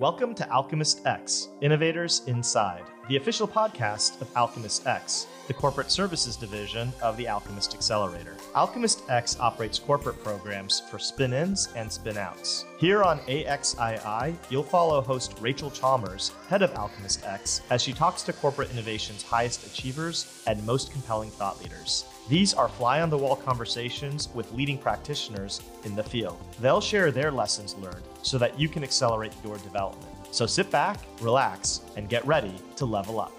Welcome to Alchemist X Innovators Inside, the official podcast of Alchemist X, the corporate services division of the Alchemist Accelerator. Alchemist X operates corporate programs for spin ins and spin outs. Here on AXII, you'll follow host Rachel Chalmers, head of Alchemist X, as she talks to corporate innovation's highest achievers and most compelling thought leaders. These are fly on the wall conversations with leading practitioners in the field. They'll share their lessons learned so that you can accelerate your development. So sit back, relax, and get ready to level up.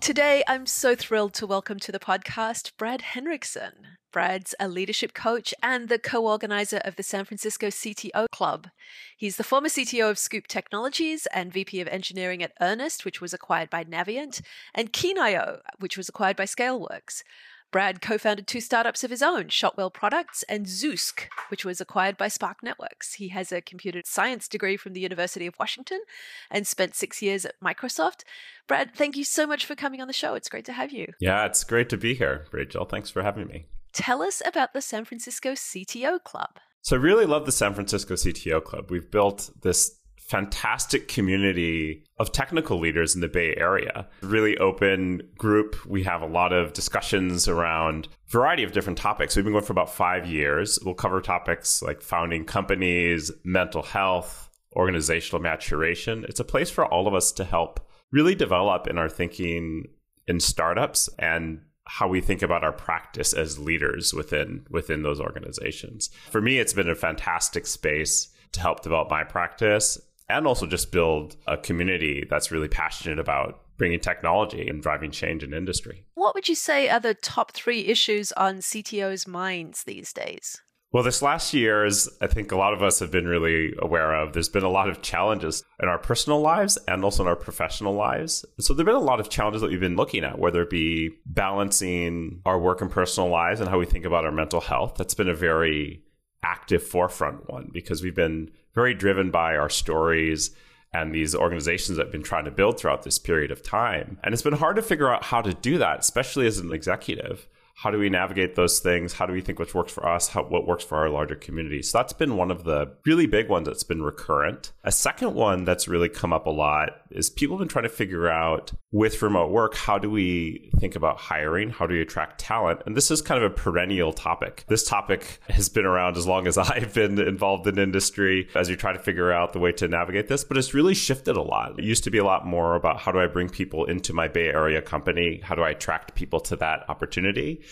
Today, I'm so thrilled to welcome to the podcast Brad Henriksen. Brad's a leadership coach and the co organizer of the San Francisco CTO Club. He's the former CTO of Scoop Technologies and VP of Engineering at Earnest, which was acquired by Navient, and Keen.io, which was acquired by Scaleworks. Brad co founded two startups of his own, Shotwell Products and Zoosk, which was acquired by Spark Networks. He has a computer science degree from the University of Washington and spent six years at Microsoft. Brad, thank you so much for coming on the show. It's great to have you. Yeah, it's great to be here, Rachel. Thanks for having me. Tell us about the San Francisco CTO Club. So, I really love the San Francisco CTO Club. We've built this fantastic community of technical leaders in the Bay Area. Really open group. We have a lot of discussions around variety of different topics. We've been going for about five years. We'll cover topics like founding companies, mental health, organizational maturation. It's a place for all of us to help really develop in our thinking in startups and how we think about our practice as leaders within within those organizations. For me, it's been a fantastic space to help develop my practice and also just build a community that's really passionate about bringing technology and driving change in industry. What would you say are the top three issues on CTOs' minds these days? Well, this last year, as I think a lot of us have been really aware of, there's been a lot of challenges in our personal lives and also in our professional lives. So there have been a lot of challenges that we've been looking at, whether it be balancing our work and personal lives and how we think about our mental health. That's been a very active forefront one because we've been very driven by our stories and these organizations that have been trying to build throughout this period of time. And it's been hard to figure out how to do that, especially as an executive how do we navigate those things? How do we think what works for us? How, what works for our larger community? So that's been one of the really big ones that's been recurrent. A second one that's really come up a lot is people have been trying to figure out with remote work, how do we think about hiring? How do we attract talent? And this is kind of a perennial topic. This topic has been around as long as I've been involved in industry as you try to figure out the way to navigate this, but it's really shifted a lot. It used to be a lot more about how do I bring people into my Bay Area company? How do I attract people to that opportunity?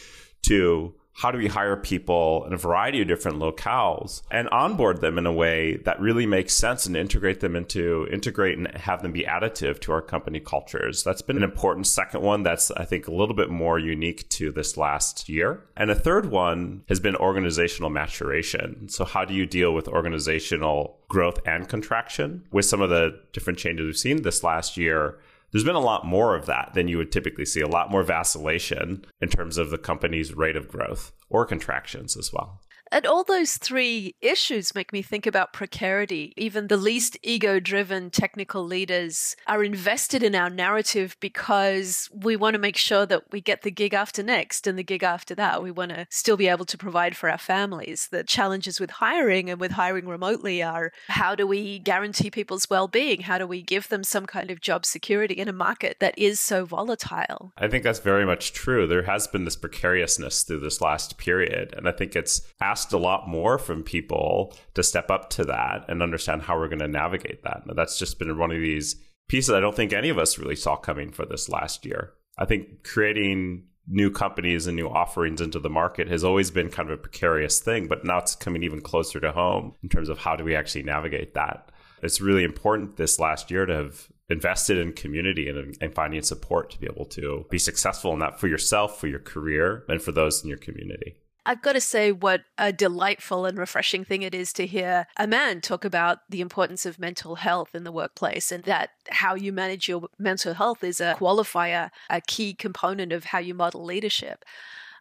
To how do we hire people in a variety of different locales and onboard them in a way that really makes sense and integrate them into integrate and have them be additive to our company cultures. That's been an important second one that's i think a little bit more unique to this last year. And a third one has been organizational maturation. So how do you deal with organizational growth and contraction? With some of the different changes we've seen this last year there's been a lot more of that than you would typically see, a lot more vacillation in terms of the company's rate of growth or contractions as well. And all those three issues make me think about precarity. Even the least ego driven technical leaders are invested in our narrative because we want to make sure that we get the gig after next and the gig after that. We want to still be able to provide for our families. The challenges with hiring and with hiring remotely are how do we guarantee people's well being? How do we give them some kind of job security in a market that is so volatile? I think that's very much true. There has been this precariousness through this last period. And I think it's asked a lot more from people to step up to that and understand how we're going to navigate that. That's just been one of these pieces I don't think any of us really saw coming for this last year. I think creating new companies and new offerings into the market has always been kind of a precarious thing, but now it's coming even closer to home in terms of how do we actually navigate that. It's really important this last year to have invested in community and, and finding support to be able to be successful in that for yourself, for your career, and for those in your community. I've got to say what a delightful and refreshing thing it is to hear a man talk about the importance of mental health in the workplace and that how you manage your mental health is a qualifier, a key component of how you model leadership.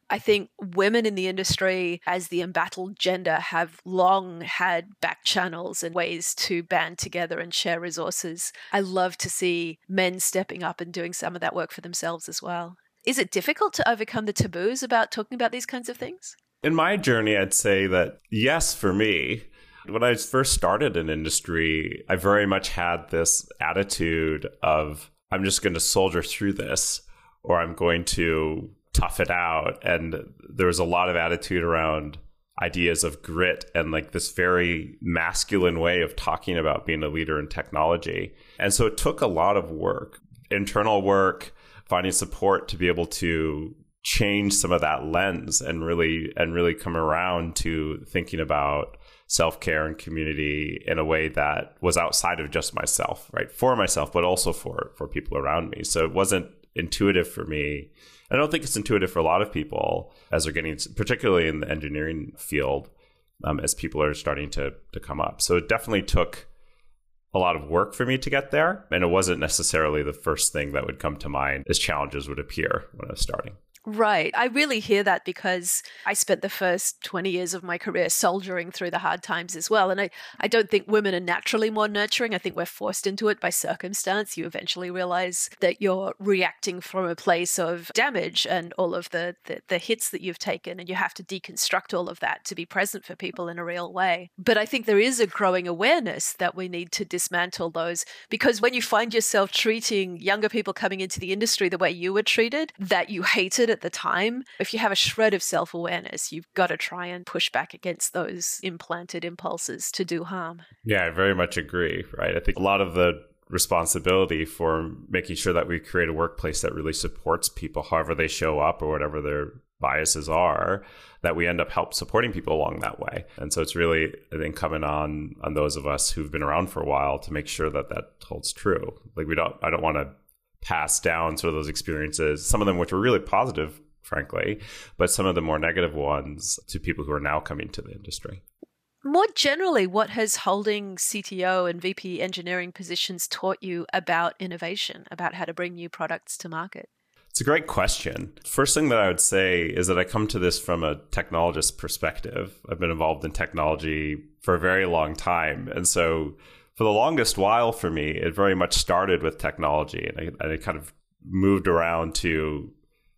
I think women in the industry, as the embattled gender, have long had back channels and ways to band together and share resources. I love to see men stepping up and doing some of that work for themselves as well. Is it difficult to overcome the taboos about talking about these kinds of things? In my journey, I'd say that yes, for me. When I first started in industry, I very much had this attitude of I'm just going to soldier through this or I'm going to tough it out. And there was a lot of attitude around ideas of grit and like this very masculine way of talking about being a leader in technology. And so it took a lot of work, internal work, finding support to be able to change some of that lens and really and really come around to thinking about self-care and community in a way that was outside of just myself right? For myself but also for for people around me. So it wasn't intuitive for me. I don't think it's intuitive for a lot of people as they're getting particularly in the engineering field um, as people are starting to to come up. So it definitely took a lot of work for me to get there and it wasn't necessarily the first thing that would come to mind as challenges would appear when i was starting Right. I really hear that because I spent the first 20 years of my career soldiering through the hard times as well. And I, I don't think women are naturally more nurturing. I think we're forced into it by circumstance. You eventually realize that you're reacting from a place of damage and all of the, the, the hits that you've taken, and you have to deconstruct all of that to be present for people in a real way. But I think there is a growing awareness that we need to dismantle those because when you find yourself treating younger people coming into the industry the way you were treated, that you hated at the time, if you have a shred of self awareness, you've got to try and push back against those implanted impulses to do harm. Yeah, I very much agree, right? I think a lot of the responsibility for making sure that we create a workplace that really supports people however they show up or whatever their biases are that we end up help supporting people along that way and so it's really incumbent on on those of us who've been around for a while to make sure that that holds true like we don't i don't want to pass down sort of those experiences, some of them which were really positive, frankly, but some of the more negative ones to people who are now coming to the industry. More generally, what has holding CTO and VP engineering positions taught you about innovation, about how to bring new products to market? It's a great question. First thing that I would say is that I come to this from a technologist perspective. I've been involved in technology for a very long time. And so for the longest while for me, it very much started with technology, and I, I kind of moved around to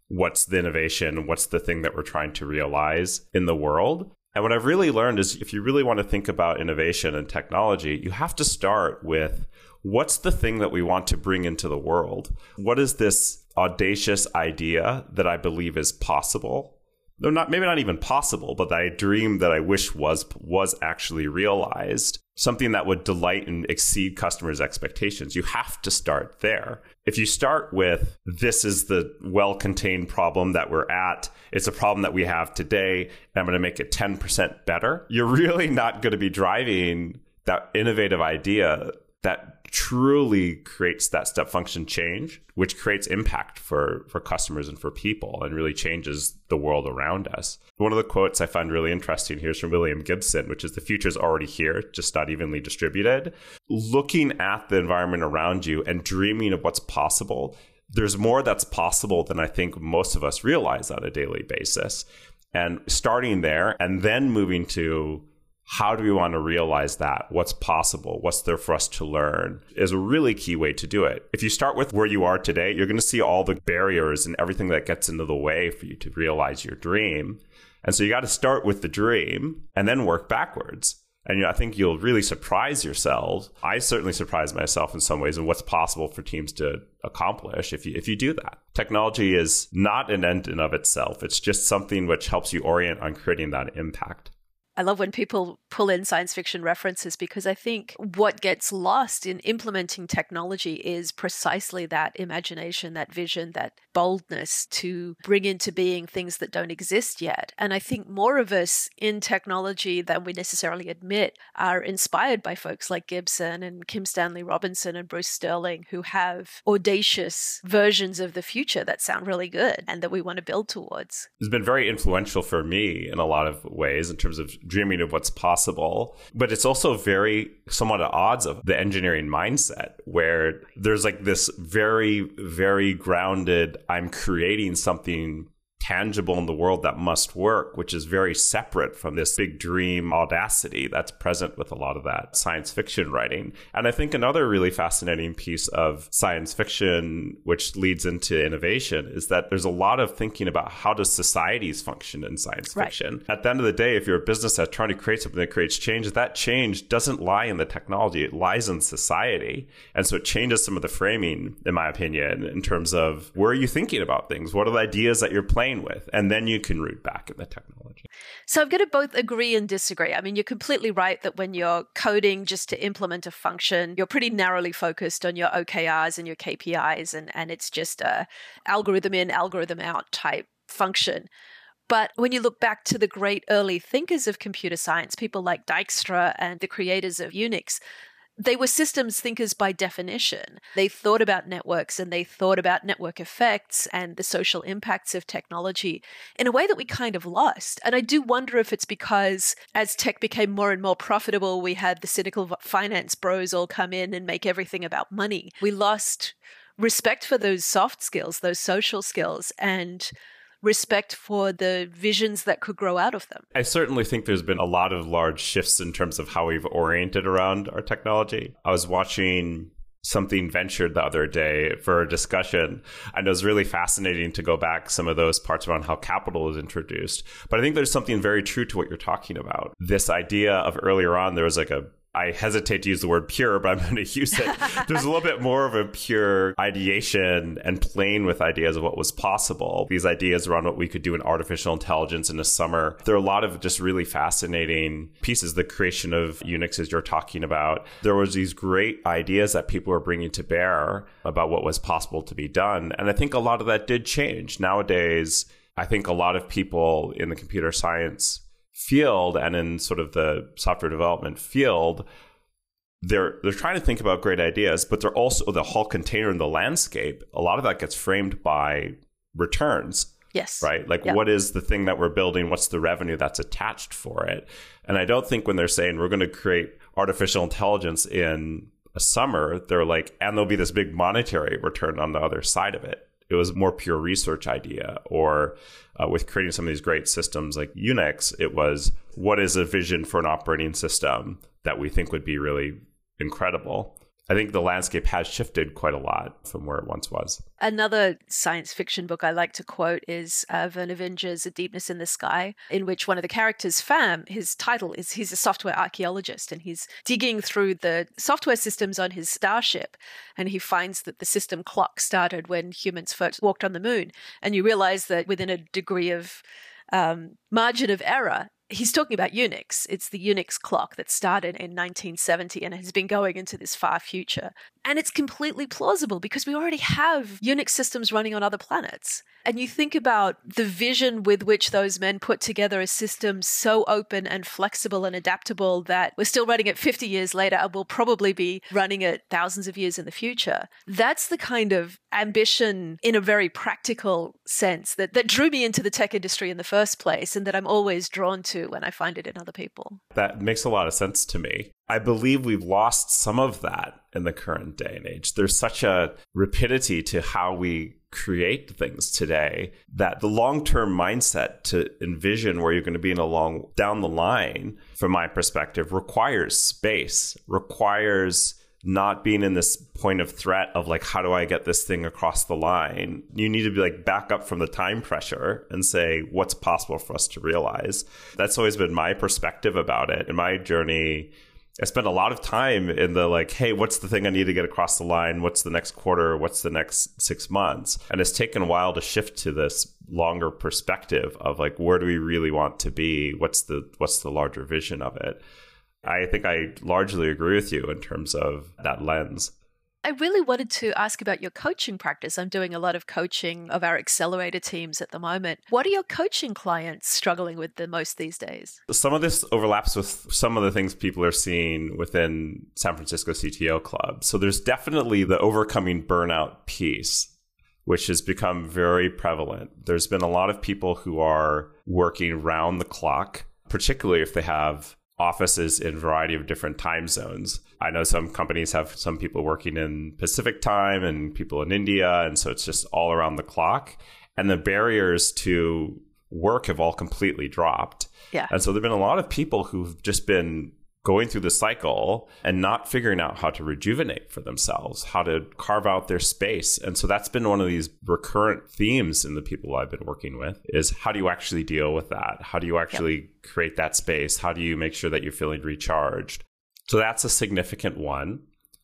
what's the innovation, what's the thing that we're trying to realize in the world. And what I've really learned is if you really want to think about innovation and technology, you have to start with what's the thing that we want to bring into the world? What is this audacious idea that I believe is possible they're not maybe not even possible, but that I dream that I wish was was actually realized. Something that would delight and exceed customers' expectations. You have to start there. If you start with this is the well-contained problem that we're at, it's a problem that we have today, and I'm going to make it 10% better, you're really not going to be driving that innovative idea that truly creates that step function change, which creates impact for, for customers and for people and really changes the world around us. One of the quotes I find really interesting here is from William Gibson, which is the future is already here, just not evenly distributed. Looking at the environment around you and dreaming of what's possible, there's more that's possible than I think most of us realize on a daily basis. And starting there and then moving to how do we want to realize that? What's possible? What's there for us to learn is a really key way to do it. If you start with where you are today, you're going to see all the barriers and everything that gets into the way for you to realize your dream. And so you got to start with the dream and then work backwards. And you know, I think you'll really surprise yourself. I certainly surprise myself in some ways in what's possible for teams to accomplish if you if you do that. Technology is not an end in of itself. It's just something which helps you orient on creating that impact. I love when people pull in science fiction references because I think what gets lost in implementing technology is precisely that imagination, that vision, that boldness to bring into being things that don't exist yet. And I think more of us in technology than we necessarily admit are inspired by folks like Gibson and Kim Stanley Robinson and Bruce Sterling who have audacious versions of the future that sound really good and that we want to build towards. It's been very influential for me in a lot of ways in terms of dreaming of what's possible. But it's also very somewhat at odds of the engineering mindset where there's like this very, very grounded, I'm creating something tangible in the world that must work, which is very separate from this big dream audacity that's present with a lot of that science fiction writing. And I think another really fascinating piece of science fiction, which leads into innovation, is that there's a lot of thinking about how does societies function in science Right. fiction. At the end of the day, if you're a business that's trying to create something that creates change, that change doesn't lie in the technology, it lies in society. And so it changes some of the framing, in my opinion, in terms of where are you thinking about things? What are the ideas that you're playing with? And then you can root back in the technology. So I'm going to both agree and disagree. I mean, you're completely right that when you're coding just to implement a function, you're pretty narrowly focused on your OKRs and your KPIs, and, and it's just a algorithm in, algorithm out type function. But when you look back to the great early thinkers of computer science, people like Dijkstra and the creators of Unix, they were systems thinkers by definition. They thought about networks and they thought about network effects and the social impacts of technology in a way that we kind of lost. And I do wonder if it's because as tech became more and more profitable, we had the cynical finance bros all come in and make everything about money. We lost respect for those soft skills, those social skills, and respect for the visions that could grow out of them. I certainly think there's been a lot of large shifts in terms of how we've oriented around our technology. I was watching something ventured the other day for a discussion and it was really fascinating to go back some of those parts around how capital was introduced but i think there's something very true to what you're talking about this idea of earlier on there was like a I hesitate to use the word pure, but I'm going to use it. There's a little bit more of a pure ideation and playing with ideas of what was possible. These ideas around what we could do in artificial intelligence in the summer. There are a lot of just really fascinating pieces. The creation of Unix, as you're talking about, there was these great ideas that people were bringing to bear about what was possible to be done. And I think a lot of that did change. Nowadays, I think a lot of people in the computer science field and in sort of the software development field they're they're trying to think about great ideas but they're also the whole container in the landscape a lot of that gets framed by returns Yes. right like Yep. what is the thing that we're building what's the revenue that's attached for it and i don't think when they're saying we're going to create artificial intelligence in a summer they're like and there'll be this big monetary return on the other side of it it was more pure research idea or uh, with creating some of these great systems like unix it was what is a vision for an operating system that we think would be really incredible i think the landscape has shifted quite a lot from where it once was Another science fiction book I like to quote is uh, Vernor Vinge's A Deepness in the Sky, in which one of the characters, Pham, his title is he's a software archaeologist and he's digging through the software systems on his starship and he finds that the system clock started when humans first walked on the moon. And you realize that within a degree of um, margin of error, he's talking about Unix. It's the Unix clock that started in 1970 and has been going into this far future. And it's completely plausible because we already have Unix systems running on other planets. And you think about the vision with which those men put together a system so open and flexible and adaptable that we're still running it 50 years later and we'll probably be running it thousands of years in the future. That's the kind of ambition in a very practical sense that, that drew me into the tech industry in the first place and that I'm always drawn to when I find it in other people. that makes a lot of sense to me. I believe we've lost some of that in the current day and age. There's such a rapidity to how we create things today that the long-term mindset to envision where you're going to be in a long down the line from my perspective requires space, requires not being in this point of threat of like how do i get this thing across the line? You need to be like back up from the time pressure and say what's possible for us to realize? That's always been my perspective about it. In my journey i spent a lot of time in the like hey what's the thing i need to get across the line? What's the next quarter? What's the next six months? And it's taken a while to shift to this longer perspective of like where do we really want to be? What's the what's the larger vision of it I think I largely agree with you in terms of that lens. I really wanted to ask about your coaching practice. I'm doing a lot of coaching of our accelerator teams at the moment. What are your coaching clients struggling with the most these days? Some of this overlaps with some of the things people are seeing within San Francisco CTO Club. So there's definitely the overcoming burnout piece, which has become very prevalent. There's been a lot of people who are working round the clock, particularly if they have offices in a variety of different time zones. I know some companies have some people working in Pacific time and people in India. And so it's just all around the clock. and the barriers to work have all completely dropped. Yeah. And so there've been a lot of people who've just been going through the cycle and not figuring out how to rejuvenate for themselves, how to carve out their space. And so that's been one of these recurrent themes in the people I've been working with is how do you actually deal with that? How do you actually yep. create that space? How do you make sure that you're feeling recharged? So that's a significant one.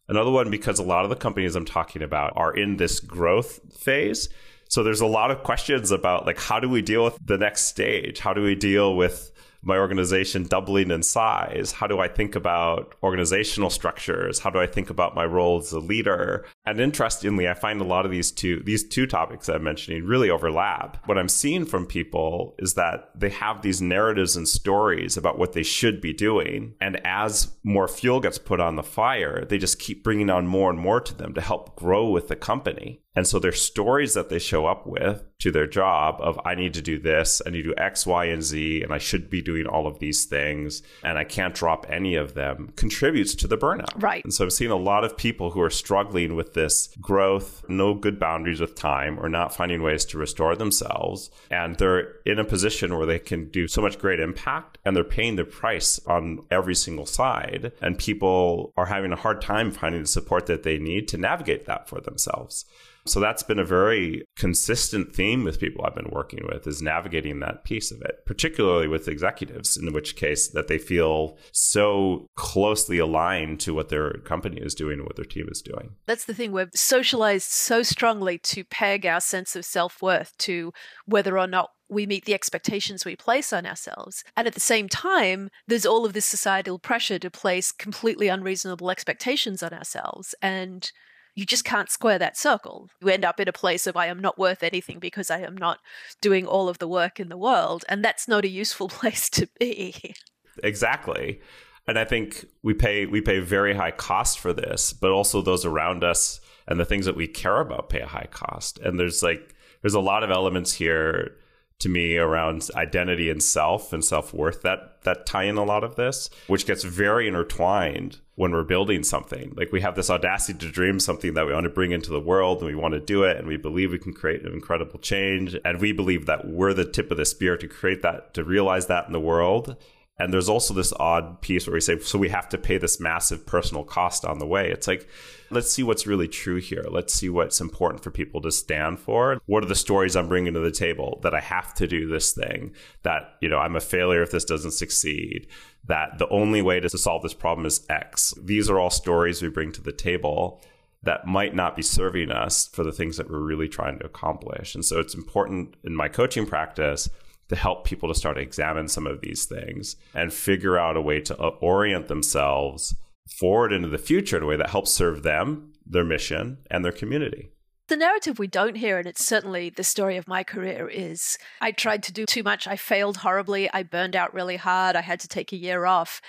Another one, because a lot of the companies I'm talking about are in this growth phase. So there's a lot of questions about like how do we deal with the next stage? How do we deal with my organization doubling in size? How do I think about organizational structures? How do I think about my role as a leader? And interestingly, I find a lot of these two these two topics I'm mentioning really overlap. What I'm seeing from people is that they have these narratives and stories about what they should be doing, and as more fuel gets put on the fire, they just keep bringing on more and more to them to help grow with the company. And so their stories that they show up with to their job of I need to do this, I need to do X, Y, and Z, and I should be doing all of these things, and I can't drop any of them contributes to the burnout. Right. And so I'm seeing a lot of people who are struggling with this growth, no good boundaries with time, or not finding ways to restore themselves. And they're in a position where they can do so much great impact and they're paying the price on every single side. And people are having a hard time finding the support that they need to navigate that for themselves. So that's been a very consistent theme with people I've been working with is navigating that piece of it, particularly with executives, in which case that they feel so closely aligned to what their company is doing and what their team is doing. That's the thing. We're socialized so strongly to peg our sense of self worth to whether or not we meet the expectations we place on ourselves. And at the same time, there's all of this societal pressure to place completely unreasonable expectations on ourselves. And you just can't square that circle. You end up in a place of I am not worth anything because I am not doing all of the work in the world. And that's not a useful place to be. Exactly. And I think we pay we pay very high cost for this, but also those around us and the things that we care about pay a high cost. And there's like there's a lot of elements here to me around identity and self and self-worth that that tie in a lot of this, which gets very intertwined when we're building something. Like we have this audacity to dream something that we want to bring into the world and we want to do it and we believe we can create an incredible change and we believe that we're the tip of the spear to create that to realize that in the world. And there's also this odd piece where we say, so we have to pay this massive personal cost on the way. It's like, let's see what's really true here. Let's see what's important for people to stand for. What are the stories I'm bringing to the table that I have to do this thing, that, you know, I'm a failure if this doesn't succeed, that the only way to solve this problem is X. These are all stories we bring to the table that might not be serving us for the things that we're really trying to accomplish. And so it's important in my coaching practice to help people to start to examine some of these things and figure out a way to orient themselves forward into the future in a way that helps serve them, their mission, and their community. The narrative we don't hear, and it's certainly the story of my career, is I tried to do too much. I failed horribly. I burned out really hard. I had to take a year off.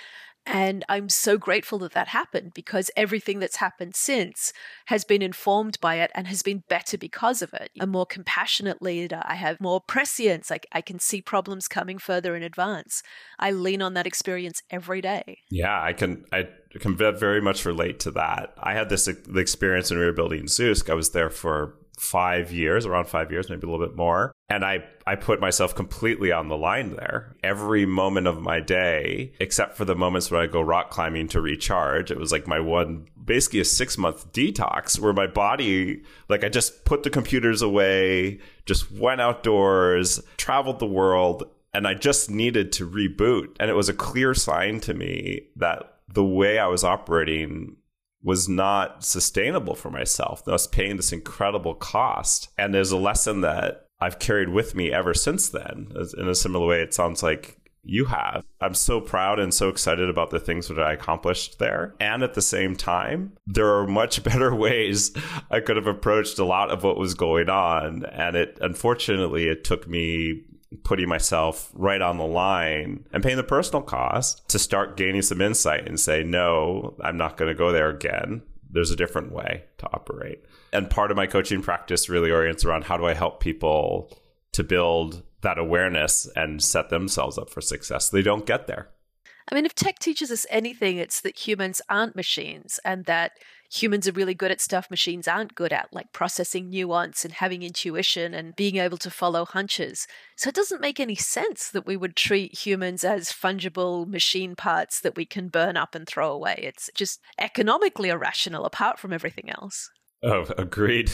And I'm so grateful that that happened because everything that's happened since has been informed by it and has been better because of it. A more compassionate leader. I have more prescience. I, I can see problems coming further in advance. I lean on that experience every day. Yeah, I can. I can very much relate to that. I had this experience when we were building Zoosk. I was there for five years, around five years, maybe a little bit more. And I, I put myself completely on the line there. Every moment of my day, except for the moments when I go rock climbing to recharge, it was like my one, basically a six month detox where my body, like I just put the computers away, just went outdoors, traveled the world, and I just needed to reboot. And it was a clear sign to me that the way I was operating was not sustainable for myself. I was paying this incredible cost. And there's a lesson that I've carried with me ever since then. In a similar way, it sounds like you have. I'm so proud and so excited about the things that I accomplished there. And at the same time, there are much better ways I could have approached a lot of what was going on. And it, unfortunately, it took me putting myself right on the line and paying the personal cost to start gaining some insight and say, no, I'm not going to go there again. There's a different way to operate. And part of my coaching practice really orients around how do I help people to build that awareness and set themselves up for success. They don't get there. I mean, if tech teaches us anything, it's that humans aren't machines and that humans are really good at stuff machines aren't good at, like processing nuance and having intuition and being able to follow hunches. So it doesn't make any sense that we would treat humans as fungible machine parts that we can burn up and throw away. It's just economically irrational apart from everything else. Oh, agreed.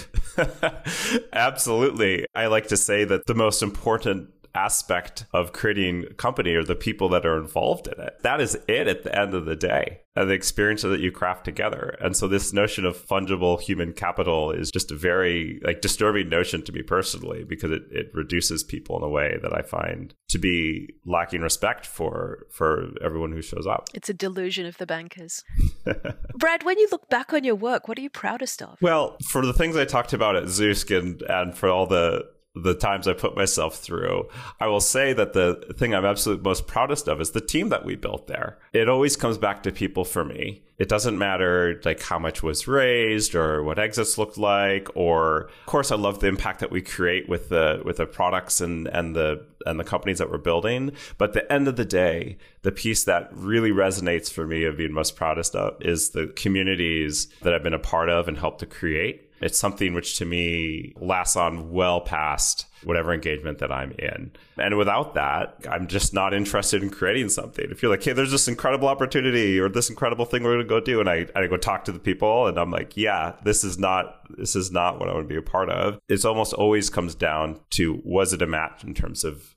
Absolutely. I like to say that the most important aspect of creating a company or the people that are involved in it. That is it at the end of the day, and the experience that you craft together. And so this notion of fungible human capital is just a very like disturbing notion to me personally because it, it reduces people in a way that I find to be lacking respect for for everyone who shows up. It's a delusion of the bankers. Brad, when you look back on your work, what are you proudest of? Well, for the things I talked about at Zoosk and, and for all the the times I put myself through, I will say that the thing I'm absolutely most proudest of is the team that we built there. It always comes back to people for me. It doesn't matter like how much was raised or what exits looked like, or of course I love the impact that we create with the with the products and and the and the companies that we're building. But at the end of the day, the piece that really resonates for me of being most proudest of is the communities that I've been a part of and helped to create it's something which to me lasts on well past whatever engagement that I'm in. And without that, I'm just not interested in creating something. If you're like, hey, there's this incredible opportunity or this incredible thing we're gonna go do, and I, I go talk to the people and I'm like, yeah, this is not this is not what I want to be a part of. It's almost always comes down to was it a match in terms of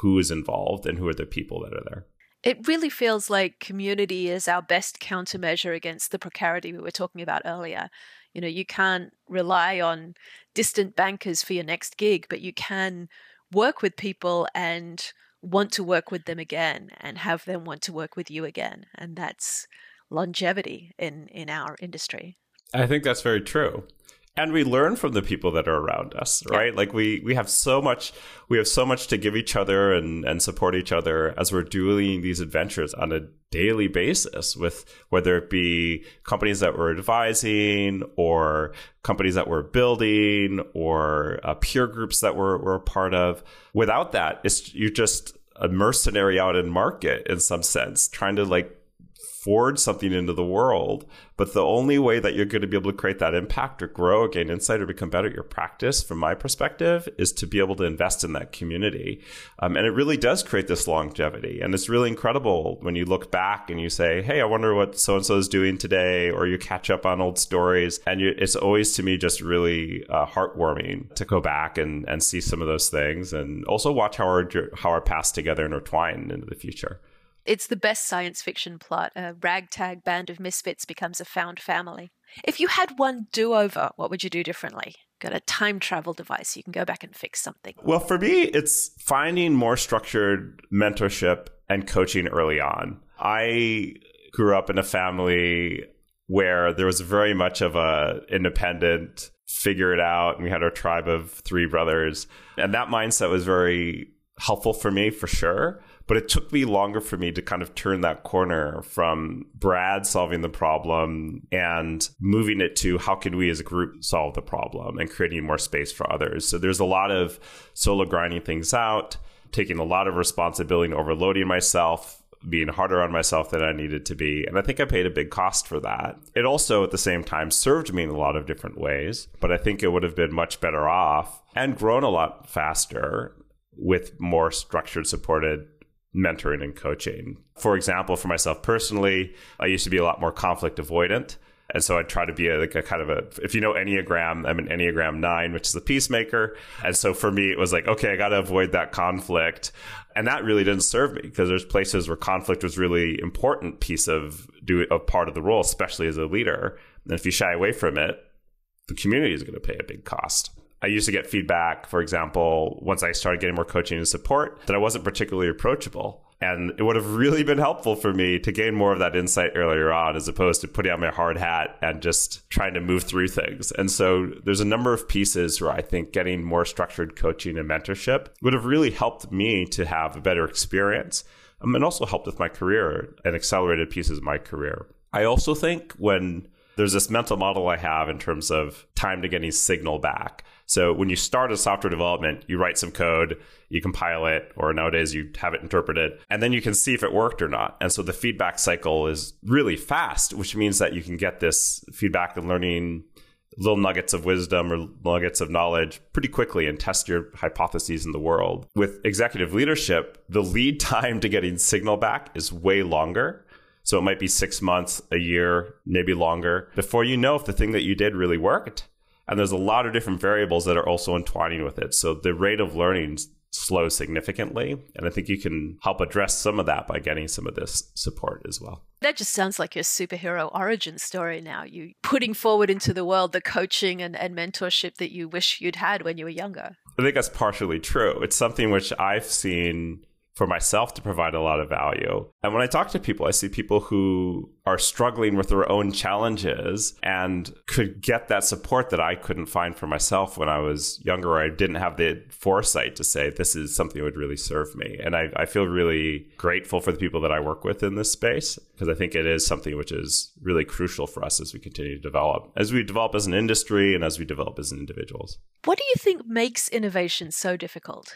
who is involved and who are the people that are there. It really feels like community is our best countermeasure against the precarity we were talking about earlier. You know, you can't rely on distant bankers for your next gig, but you can work with people and want to work with them again and have them want to work with you again. And that's longevity in, in our industry. I think that's very true and we learn from the people that are around us right yeah. like we we have so much we have so much to give each other and and support each other as we're doing these adventures on a daily basis with whether it be companies that we're advising or companies that we're building or uh, peer groups that we're, we're a part of without that it's you're just a mercenary out in market in some sense trying to like forge something into the world. But the only way that you're going to be able to create that impact or grow, or gain insight, or become better at your practice, from my perspective, is to be able to invest in that community. Um, and it really does create this longevity. And it's really incredible when you look back and you say, hey, I wonder what so and so is doing today, or you catch up on old stories. And you, it's always to me just really uh, heartwarming to go back and, and see some of those things and also watch how our, how our past together intertwine into the future. It's the best science fiction plot. A ragtag band of misfits becomes a found family. If you had one do over, what would you do differently? Got a time travel device, you can go back and fix something. Well, for me, it's finding more structured mentorship and coaching early on. I grew up in a family where there was very much of a independent figure it out and we had our tribe of three brothers and that mindset was very helpful for me for sure but it took me longer for me to kind of turn that corner from Brad solving the problem and moving it to how can we as a group solve the problem and creating more space for others. So there's a lot of solo grinding things out, taking a lot of responsibility and overloading myself, being harder on myself than I needed to be. And I think I paid a big cost for that. It also, at the same time, served me in a lot of different ways, but I think it would have been much better off and grown a lot faster with more structured, supported mentoring and coaching. For example, for myself personally, I used to be a lot more conflict avoidant. And so I try to be a, like a kind of a, if you know Enneagram, I'm an Enneagram nine, which is a peacemaker. And so for me, it was like, okay, I got to avoid that conflict. And that really didn't serve me because there's places where conflict was really important piece of do of part of the role, especially as a leader. And if you shy away from it, the community is going to pay a big cost. I used to get feedback, for example, once I started getting more coaching and support, that I wasn't particularly approachable. And it would have really been helpful for me to gain more of that insight earlier on, as opposed to putting on my hard hat and just trying to move through things. And so there's a number of pieces where I think getting more structured coaching and mentorship would have really helped me to have a better experience um, and also helped with my career and accelerated pieces of my career. I also think when there's this mental model I have in terms of time to getting signal back. So when you start a software development, you write some code, you compile it, or nowadays you have it interpreted, and then you can see if it worked or not. And so the feedback cycle is really fast, which means that you can get this feedback and learning little nuggets of wisdom or nuggets of knowledge pretty quickly and test your hypotheses in the world. With executive leadership, the lead time to getting signal back is way longer. So it might be six months, a year, maybe longer before you know if the thing that you did really worked. And there's a lot of different variables that are also entwining with it. So the rate of learning slows significantly. And I think you can help address some of that by getting some of this support as well. That just sounds like your superhero origin story now. You putting forward into the world the coaching and, and mentorship that you wish you'd had when you were younger. I think that's partially true. It's something which I've seen for myself to provide a lot of value. And when I talk to people, I see people who are struggling with their own challenges and could get that support that I couldn't find for myself when I was younger, or I didn't have the foresight to say, this is something that would really serve me. And I, I feel really grateful for the people that I work with in this space because I think it is something which is really crucial for us as we continue to develop, as we develop as an industry and as we develop as individuals. What do you think makes innovation so difficult?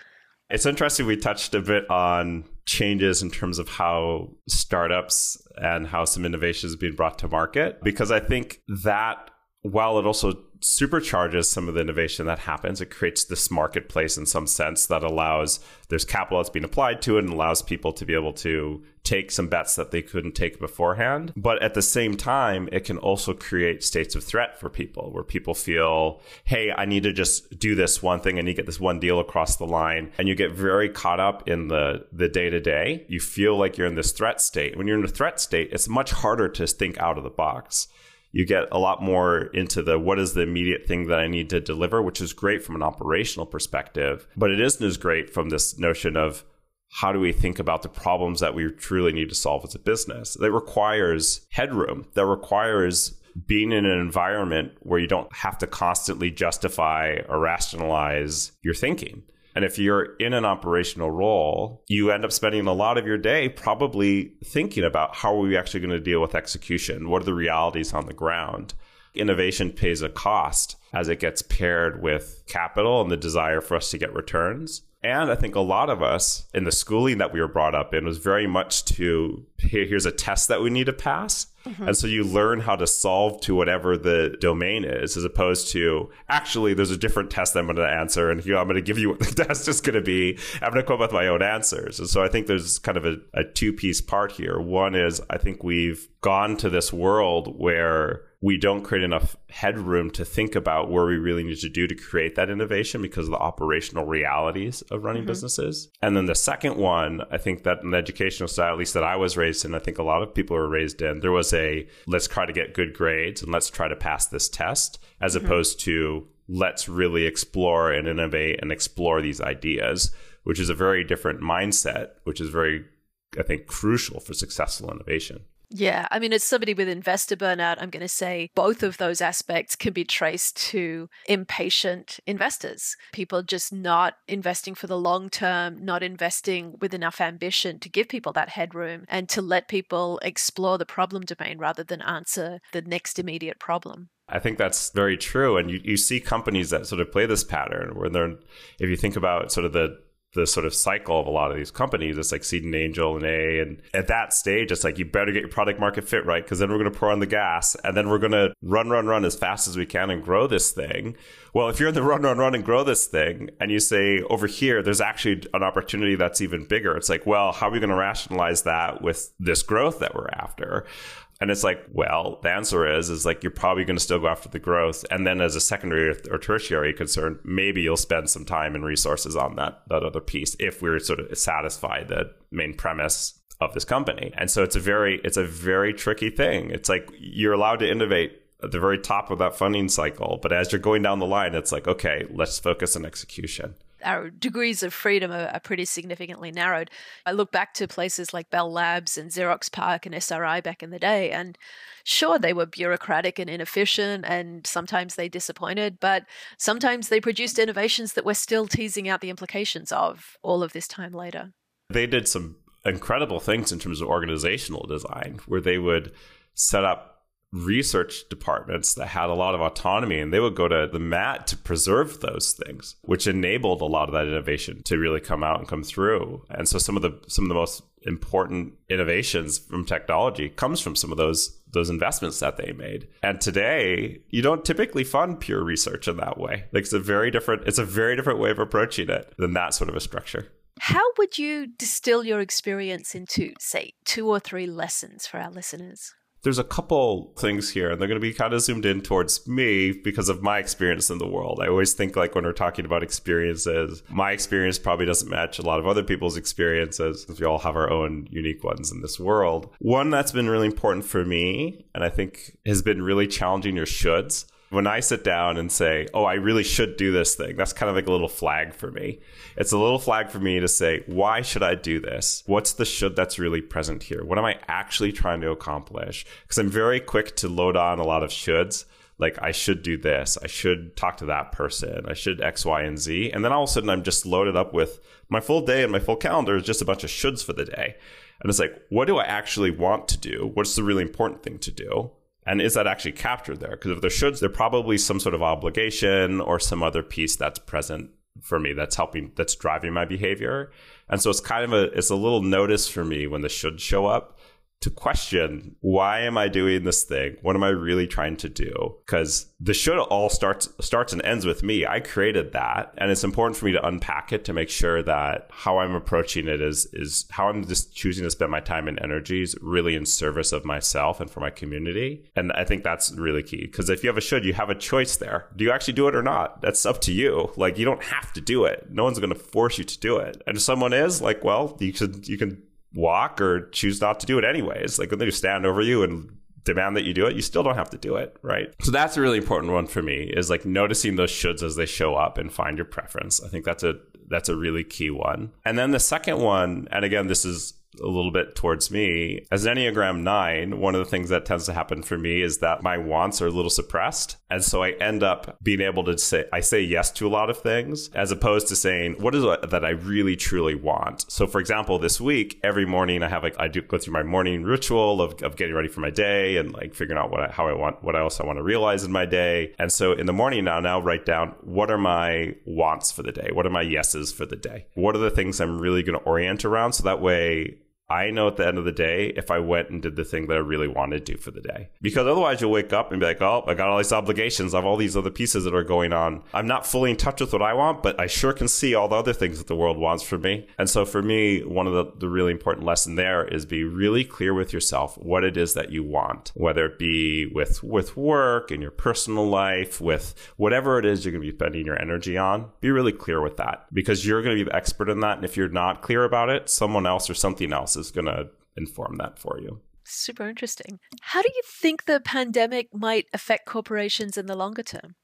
It's interesting. We touched a bit on changes in terms of how startups and how some innovation is being brought to market, because I think that while it also supercharges some of the innovation that happens. It creates this marketplace in some sense that allows there's capital that's being applied to it and allows people to be able to take some bets that they couldn't take beforehand. But at the same time, it can also create states of threat for people where people feel, hey, I need to just do this one thing. and you get this one deal across the line. And you get very caught up in the the day to day. You feel like you're in this threat state. When you're in a threat state, it's much harder to think out of the box you get a lot more into the what is the immediate thing that I need to deliver, which is great from an operational perspective, but it isn't as great from this notion of how do we think about the problems that we truly need to solve as a business? That requires headroom, that requires being in an environment where you don't have to constantly justify or rationalize your thinking. And if you're in an operational role, you end up spending a lot of your day probably thinking about how are we actually going to deal with execution? What are the realities on the ground? Innovation pays a cost as it gets paired with capital and the desire for us to get returns. And I think a lot of us in the schooling that we were brought up in was very much to here, here's a test that we need to pass. Mm-hmm. And so you learn how to solve to whatever the domain is, as opposed to actually, there's a different test that I'm going to answer. And here I'm going to give you what the test is going to be. I'm going to come up with my own answers. And so I think there's kind of a, a two piece part here. One is I think we've gone to this world where we don't create enough headroom to think about where we really need to do to create that innovation because of the operational realities of running mm-hmm. businesses. And then the second one, I think that in the educational style, at least that I was raised in, I think a lot of people were raised in, there was a let's try to get good grades and let's try to pass this test as mm-hmm. opposed to let's really explore and innovate and explore these ideas, which is a very different mindset, which is very, I think, crucial for successful innovation. Yeah, I mean, as somebody with investor burnout, I'm going to say both of those aspects can be traced to impatient investors. People just not investing for the long term, not investing with enough ambition to give people that headroom and to let people explore the problem domain rather than answer the next immediate problem. I think that's very true. And you, you see companies that sort of play this pattern where they're, if you think about sort of the the sort of cycle of a lot of these companies. It's like seed and angel and A. And at that stage, it's like you better get your product market fit right because then we're going to pour on the gas and then we're going to run, run, run as fast as we can and grow this thing. Well, if you're in the run, run, run and grow this thing and you say over here, there's actually an opportunity that's even bigger. It's like, well, how are we going to rationalize that with this growth that we're after? And it's like, well, the answer is, is like you're probably going to still go after the growth, and then as a secondary or tertiary concern, maybe you'll spend some time and resources on that that other piece if we're sort of satisfy the main premise of this company. And so it's a very it's a very tricky thing. It's like you're allowed to innovate at the very top of that funding cycle, but as you're going down the line, it's like, okay, let's focus on execution our degrees of freedom are, are, pretty significantly narrowed. I look back to places like Bell Labs and Xerox PARC and SRI back in the day, and sure, they were bureaucratic and inefficient, and sometimes they disappointed, but sometimes they produced innovations that we're still teasing out the implications of all of this time later. They did some incredible things in terms of organizational design, where they would set up research departments that had a lot of autonomy and they would go to the mat to preserve those things which enabled a lot of that innovation to really come out and come through. And so some of the some of the most important innovations from technology comes from some of those those investments that they made. And today you don't typically fund pure research in that way. Like it's a very different it's a very different way of approaching it than that sort of a structure. How would you distill your experience into say two or three lessons for our listeners there's a couple things here, and they're going to be kind of zoomed in towards me because of my experience in the world. I always think like when we're talking about experiences, my experience probably doesn't match a lot of other people's experiences. We all have our own unique ones in this world. One that's been really important for me, and I think has been really challenging your shoulds, when I sit down and say, oh, I really should do this thing, that's kind of like a little flag for me. It's a little flag for me to say, why should I do this? What's the should that's really present here? What am I actually trying to accomplish? Because I'm very quick to load on a lot of shoulds. Like, I should do this. I should talk to that person. I should X, Y, and Z. And then all of a sudden, I'm just loaded up with my full day and my full calendar is just a bunch of shoulds for the day. And it's like, what do I actually want to do? What's the really important thing to do? And is that actually captured there? Because if there should, there probably some sort of obligation or some other piece that's present for me that's helping, that's driving my behavior. And so it's kind of a, it's a little notice for me when the should show up to question why am I doing this thing? What am I really trying to do? Because the should all starts starts and ends with me. I created that, and it's important for me to unpack it to make sure that how I'm approaching it is is how I'm just choosing to spend my time and energies really in service of myself and for my community. And I think that's really key because if you have a should, you have a choice there. Do you actually do it or not? That's up to you. Like you don't have to do it. No one's going to force you to do it. And if someone is like, well, you should you can walk or choose not to do it anyways. Like when they stand over you and demand that you do it, you still don't have to do it, right? So that's a really important one for me is like noticing those shoulds as they show up and find your preference. I think that's a that's a really key one. And then the second one, and again, this is a little bit towards me. As an Enneagram 9, one of the things that tends to happen for me is that my wants are a little suppressed. And so I end up being able to say, I say yes to a lot of things as opposed to saying, what is it that I really truly want? So for example, this week, every morning I have like, I do go through my morning ritual of, of getting ready for my day and like figuring out what I, how I want, what else I want to realize in my day. And so in the morning now, now write down what are my wants for the day? What are my yeses for the day? What are the things I'm really going to orient around? So that way I know at the end of the day if I went and did the thing that I really wanted to do for the day. Because otherwise you'll wake up and be like, oh, I got all these obligations. I have all these other pieces that are going on. I'm not fully in touch with what I want, but I sure can see all the other things that the world wants for me. And so for me, one of the, the really important lesson there is be really clear with yourself what it is that you want, whether it be with, with work, in your personal life, with whatever it is you're going to be spending your energy on. Be really clear with that because you're going to be expert in that. And if you're not clear about it, someone else or something else is going to inform that for you. Super interesting. How do you think the pandemic might affect corporations in the longer term?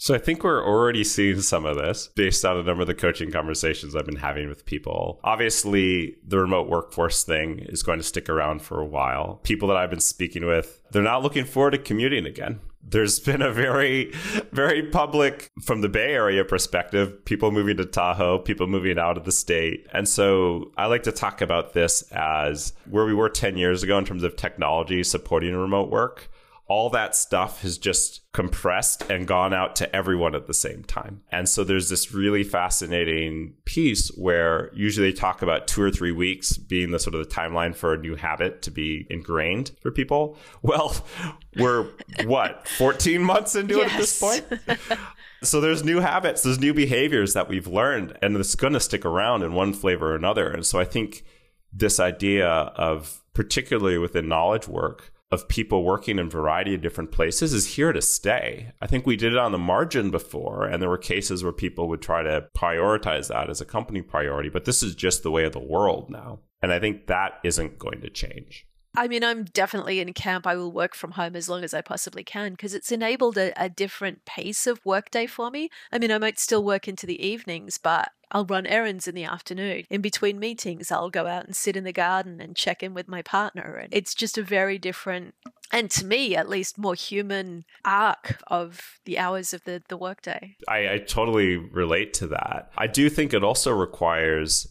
So I think we're already seeing some of this based on a number of the coaching conversations I've been having with people. Obviously, the remote workforce thing is going to stick around for a while. People that I've been speaking with, they're not looking forward to commuting again there's been a very, very public, from the Bay Area perspective, people moving to Tahoe, people moving out of the state. And so I like to talk about this as where we were 10 years ago in terms of technology supporting remote work all that stuff has just compressed and gone out to everyone at the same time. And so there's this really fascinating piece where usually they talk about two or three weeks being the sort of the timeline for a new habit to be ingrained for people. Well, we're what, 14 months into yes. it at this point? so there's new habits, there's new behaviors that we've learned, and it's going to stick around in one flavor or another. And so I think this idea of, particularly within knowledge work, of people working in a variety of different places is here to stay. I think we did it on the margin before, and there were cases where people would try to prioritize that as a company priority, but this is just the way of the world now. And I think that isn't going to change. I mean, I'm definitely in camp. I will work from home as long as I possibly can because it's enabled a, a, different pace of workday for me. I mean, I might still work into the evenings, but I'll run errands in the afternoon. In between meetings, I'll go out and sit in the garden and check in with my partner. And it's just a very different, and to me at least, more human arc of the hours of the, the workday. I, I totally relate to that. I do think it also requires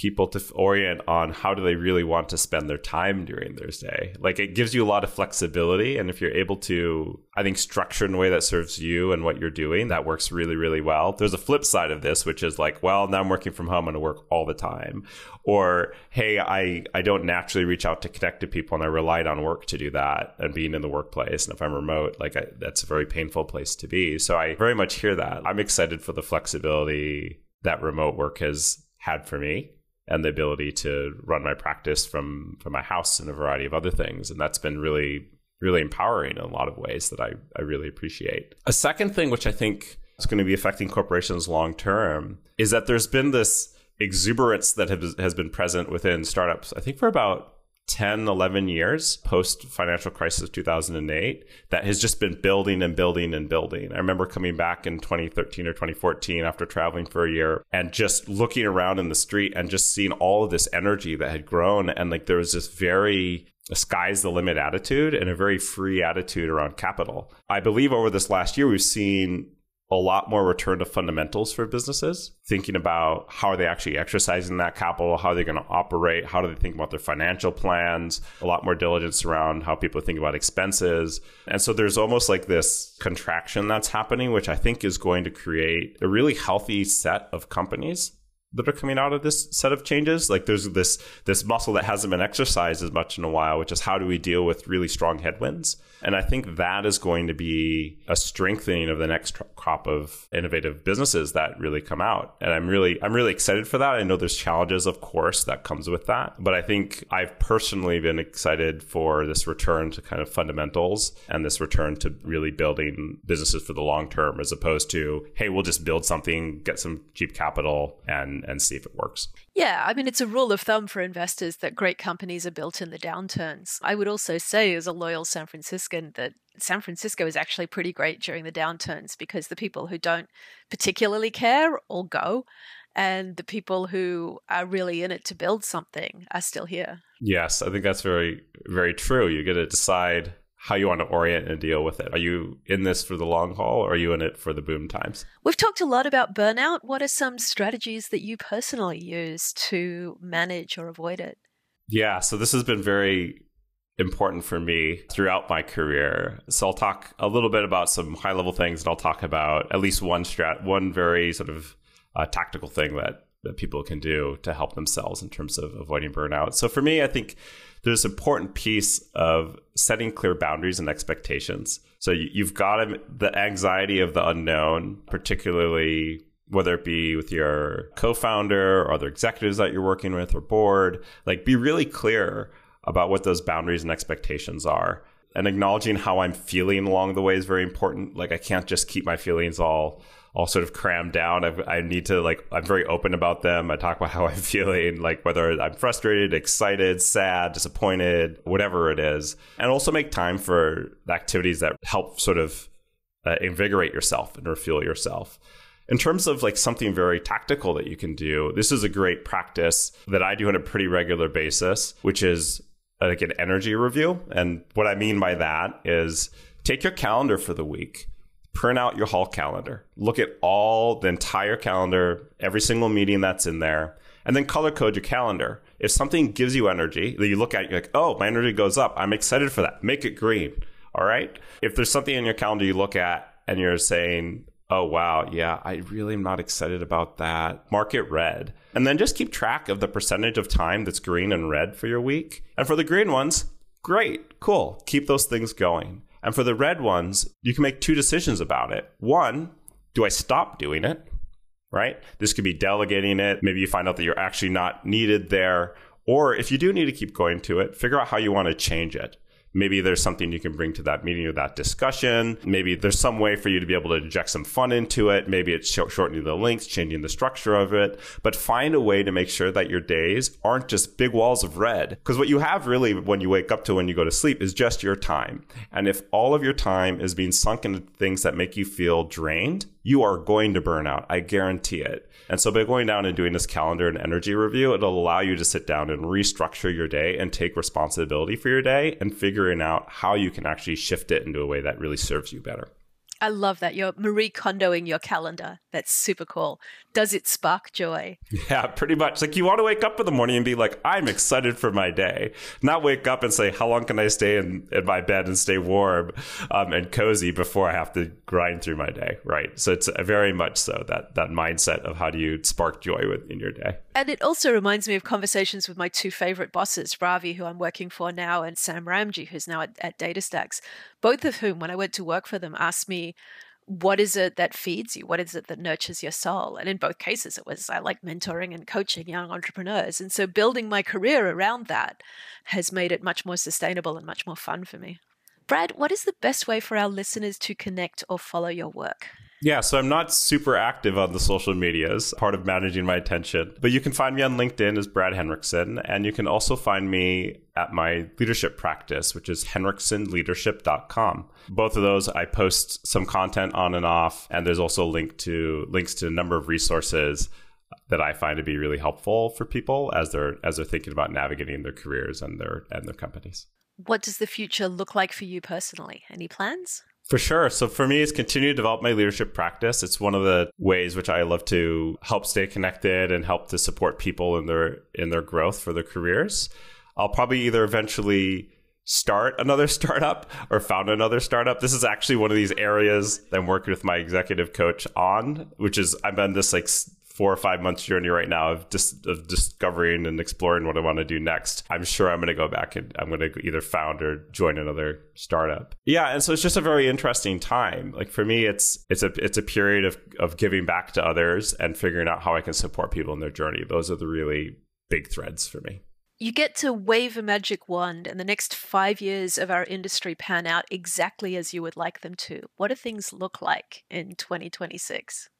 people to orient on how do they really want to spend their time during their day. Like it gives you a lot of flexibility. And if you're able to, I think, structure in a way that serves you and what you're doing, that works really, really well. There's a flip side of this, which is like, well, now I'm working from home and I work all the time. Or, hey, I, I don't naturally reach out to connect to people and I relied on work to do that and being in the workplace. And if I'm remote, like I, that's a very painful place to be. So I very much hear that. I'm excited for the flexibility that remote work has had for me and the ability to run my practice from from my house and a variety of other things. And that's been really really empowering in a lot of ways that I, I really appreciate. A second thing which I think is going to be affecting corporations long term is that there's been this exuberance that has, has been present within startups, I think for about 10, 11 years post financial crisis of 2008 that has just been building and building and building. I remember coming back in 2013 or 2014 after traveling for a year and just looking around in the street and just seeing all of this energy that had grown. And like there was this very sky's the limit attitude and a very free attitude around capital. I believe over this last year, we've seen a lot more return to fundamentals for businesses, thinking about how are they actually exercising that capital, how are they going to operate, how do they think about their financial plans, a lot more diligence around how people think about expenses. And so there's almost like this contraction that's happening, which I think is going to create a really healthy set of companies that are coming out of this set of changes. Like there's this this muscle that hasn't been exercised as much in a while, which is how do we deal with really strong headwinds? And I think that is going to be a strengthening of the next crop of innovative businesses that really come out. And I'm really I'm really excited for that. I know there's challenges, of course, that comes with that, but I think I've personally been excited for this return to kind of fundamentals and this return to really building businesses for the long term, as opposed to hey, we'll just build something, get some cheap capital, and and see if it works. Yeah, I mean, it's a rule of thumb for investors that great companies are built in the downturns. I would also say, as a loyal San Franciscan, that San Francisco is actually pretty great during the downturns because the people who don't particularly care all go, and the people who are really in it to build something are still here. Yes, I think that's very, very true. You get to decide how you want to orient and deal with it. Are you in this for the long haul or are you in it for the boom times? We've talked a lot about burnout. What are some strategies that you personally use to manage or avoid it? Yeah, so this has been very important for me throughout my career. So I'll talk a little bit about some high level things and I'll talk about at least one strat one very sort of uh, tactical thing that that people can do to help themselves in terms of avoiding burnout. So for me, I think there's an important piece of setting clear boundaries and expectations. So you've got the anxiety of the unknown, particularly whether it be with your co-founder or other executives that you're working with or board, like be really clear about what those boundaries and expectations are. And acknowledging how I'm feeling along the way is very important. Like I can't just keep my feelings all all sort of crammed down. I've, i need to like I'm very open about them. I talk about how I'm feeling, like whether I'm frustrated, excited, sad, disappointed, whatever it is, and also make time for activities that help sort of uh, invigorate yourself and refuel yourself. In terms of like something very tactical that you can do, this is a great practice that I do on a pretty regular basis, which is Uh, like an energy review. And what I mean by that is take your calendar for the week print out your hall calendar, look at all the entire calendar, every single meeting that's in there, and then color code your calendar. If something gives you energy that you look at, you're like, oh, my energy goes up. I'm excited for that. Make it green. All right. If there's something in your calendar you look at and you're saying, oh, wow, yeah, I really am not excited about that, mark it red. And then just keep track of the percentage of time that's green and red for your week. And for the green ones, great, cool. Keep those things going. And for the red ones, you can make two decisions about it. One, do I stop doing it? Right? This could be delegating it. Maybe you find out that you're actually not needed there. Or if you do need to keep going to it, figure out how you want to change it. Maybe there's something you can bring to that meeting or that discussion. Maybe there's some way for you to be able to inject some fun into it. Maybe it's shortening the links, changing the structure of it, but find a way to make sure that your days aren't just big walls of red. Because what you have really when you wake up to when you go to sleep is just your time. And if all of your time is being sunk into things that make you feel drained, you are going to burn out. I guarantee it. And so by going down and doing this calendar and energy review, it'll allow you to sit down and restructure your day and take responsibility for your day and figuring out how you can actually shift it into a way that really serves you better. I love that. You're Marie Kondoing your calendar. That's super cool. Does it spark joy? Yeah, pretty much. Like you want to wake up in the morning and be like, I'm excited for my day. Not wake up and say, how long can I stay in, in my bed and stay warm um, and cozy before I have to grind through my day, right? So it's very much so that that mindset of how do you spark joy within your day. And it also reminds me of conversations with my two favorite bosses, Ravi, who I'm working for now, and Sam Ramji, who's now at, at DataStax, both of whom, when I went to work for them, asked me, what is it that feeds you? What is it that nurtures your soul? And in both cases, it was I like mentoring and coaching young entrepreneurs. And so building my career around that has made it much more sustainable and much more fun for me. Brad, what is the best way for our listeners to connect or follow your work? Yeah, so I'm not super active on the social medias, part of managing my attention. But you can find me on LinkedIn as Brad Henriksen, and you can also find me at my leadership practice, which is henriksenleadership.com. Both of those I post some content on and off, and there's also link to links to a number of resources that I find to be really helpful for people as they're as they're thinking about navigating their careers and their and their companies. What does the future look like for you personally? Any plans? For sure. So for me, it's continue to develop my leadership practice. It's one of the ways which I love to help stay connected and help to support people in their in their growth for their careers. I'll probably either eventually start another startup or found another startup. This is actually one of these areas that I'm working with my executive coach on, which is I'm on this like four or five months journey right now of just of discovering and exploring what I want to do next. I'm sure I'm going to go back and I'm going to either found or join another startup. Yeah, and so it's just a very interesting time. Like for me, it's it's a it's a period of of giving back to others and figuring out how I can support people in their journey. Those are the really big threads for me you get to wave a magic wand and the next five years of our industry pan out exactly as you would like them to. What do things look like in 2026?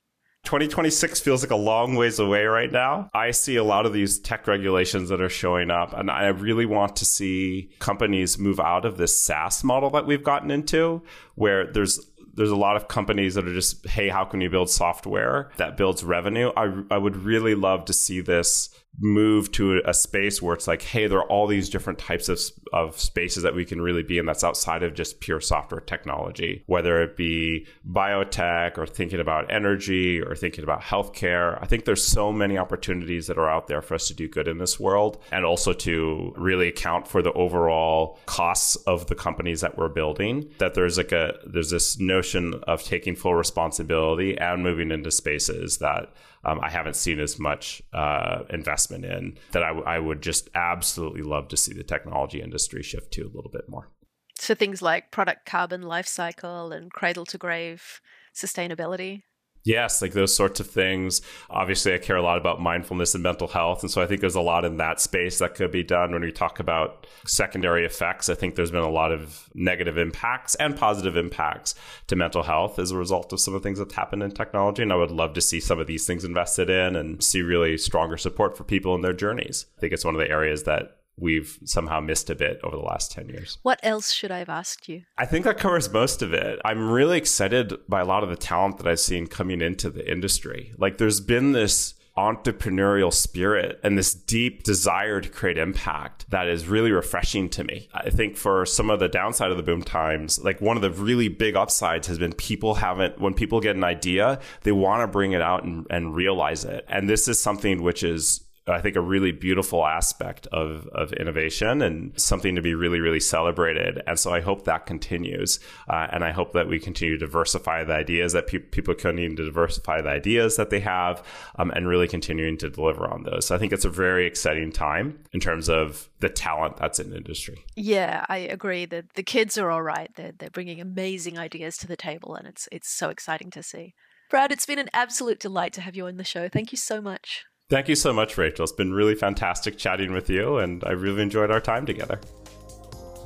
2026 feels like a long ways away right now. I see a lot of these tech regulations that are showing up, and I really want to see companies move out of this SaaS model that we've gotten into, where there's there's a lot of companies that are just, hey, how can you build software that builds revenue? I, I would really love to see this move to a space where it's like, hey, there are all these different types of, of spaces that we can really be in that's outside of just pure software technology, whether it be biotech or thinking about energy or thinking about healthcare. I think there's so many opportunities that are out there for us to do good in this world and also to really account for the overall costs of the companies that we're building. That there's like a, there's this notion of taking full responsibility and moving into spaces that um, I haven't seen as much uh, investment in that I, w- I would just absolutely love to see the technology industry shift to a little bit more. So things like product carbon life cycle and cradle to grave sustainability. Yes, like those sorts of things. Obviously, I care a lot about mindfulness and mental health. And so I think there's a lot in that space that could be done when we talk about secondary effects. I think there's been a lot of negative impacts and positive impacts to mental health as a result of some of the things that's happened in technology. And I would love to see some of these things invested in and see really stronger support for people in their journeys. I think it's one of the areas that we've somehow missed a bit over the last 10 years. What else should I have asked you? I think that covers most of it. I'm really excited by a lot of the talent that I've seen coming into the industry. Like there's been this entrepreneurial spirit and this deep desire to create impact that is really refreshing to me. I think for some of the downside of the boom times, like one of the really big upsides has been people haven't, when people get an idea, they want to bring it out and, and realize it. And this is something which is I think a really beautiful aspect of, of innovation and something to be really, really celebrated. And so I hope that continues. Uh, and I hope that we continue to diversify the ideas that pe- people continue to diversify the ideas that they have um, and really continuing to deliver on those. So I think it's a very exciting time in terms of the talent that's in industry. Yeah, I agree that the kids are all right. They're, they're bringing amazing ideas to the table and it's, it's so exciting to see. Brad, it's been an absolute delight to have you on the show. Thank you so much. Thank you so much, Rachel. It's been really fantastic chatting with you, and I really enjoyed our time together.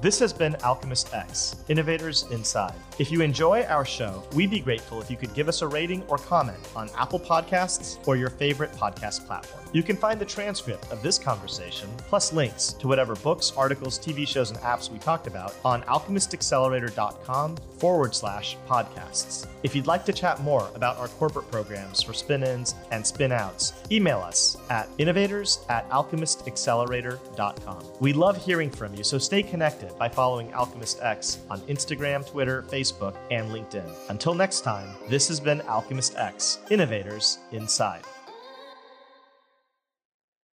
This has been Alchemist X, Innovators Inside. If you enjoy our show, we'd be grateful if you could give us a rating or comment on Apple Podcasts or your favorite podcast platform. You can find the transcript of this conversation, plus links to whatever books, articles, TV shows, and apps we talked about on alchemistaccelerator.com forward slash podcasts. If you'd like to chat more about our corporate programs for spin ins and spin outs, email us at innovators at alchemistaccelerator.com. We love hearing from you, so stay connected by following Alchemist X on Instagram, Twitter, Facebook, and LinkedIn. Until next time, this has been Alchemist X Innovators Inside.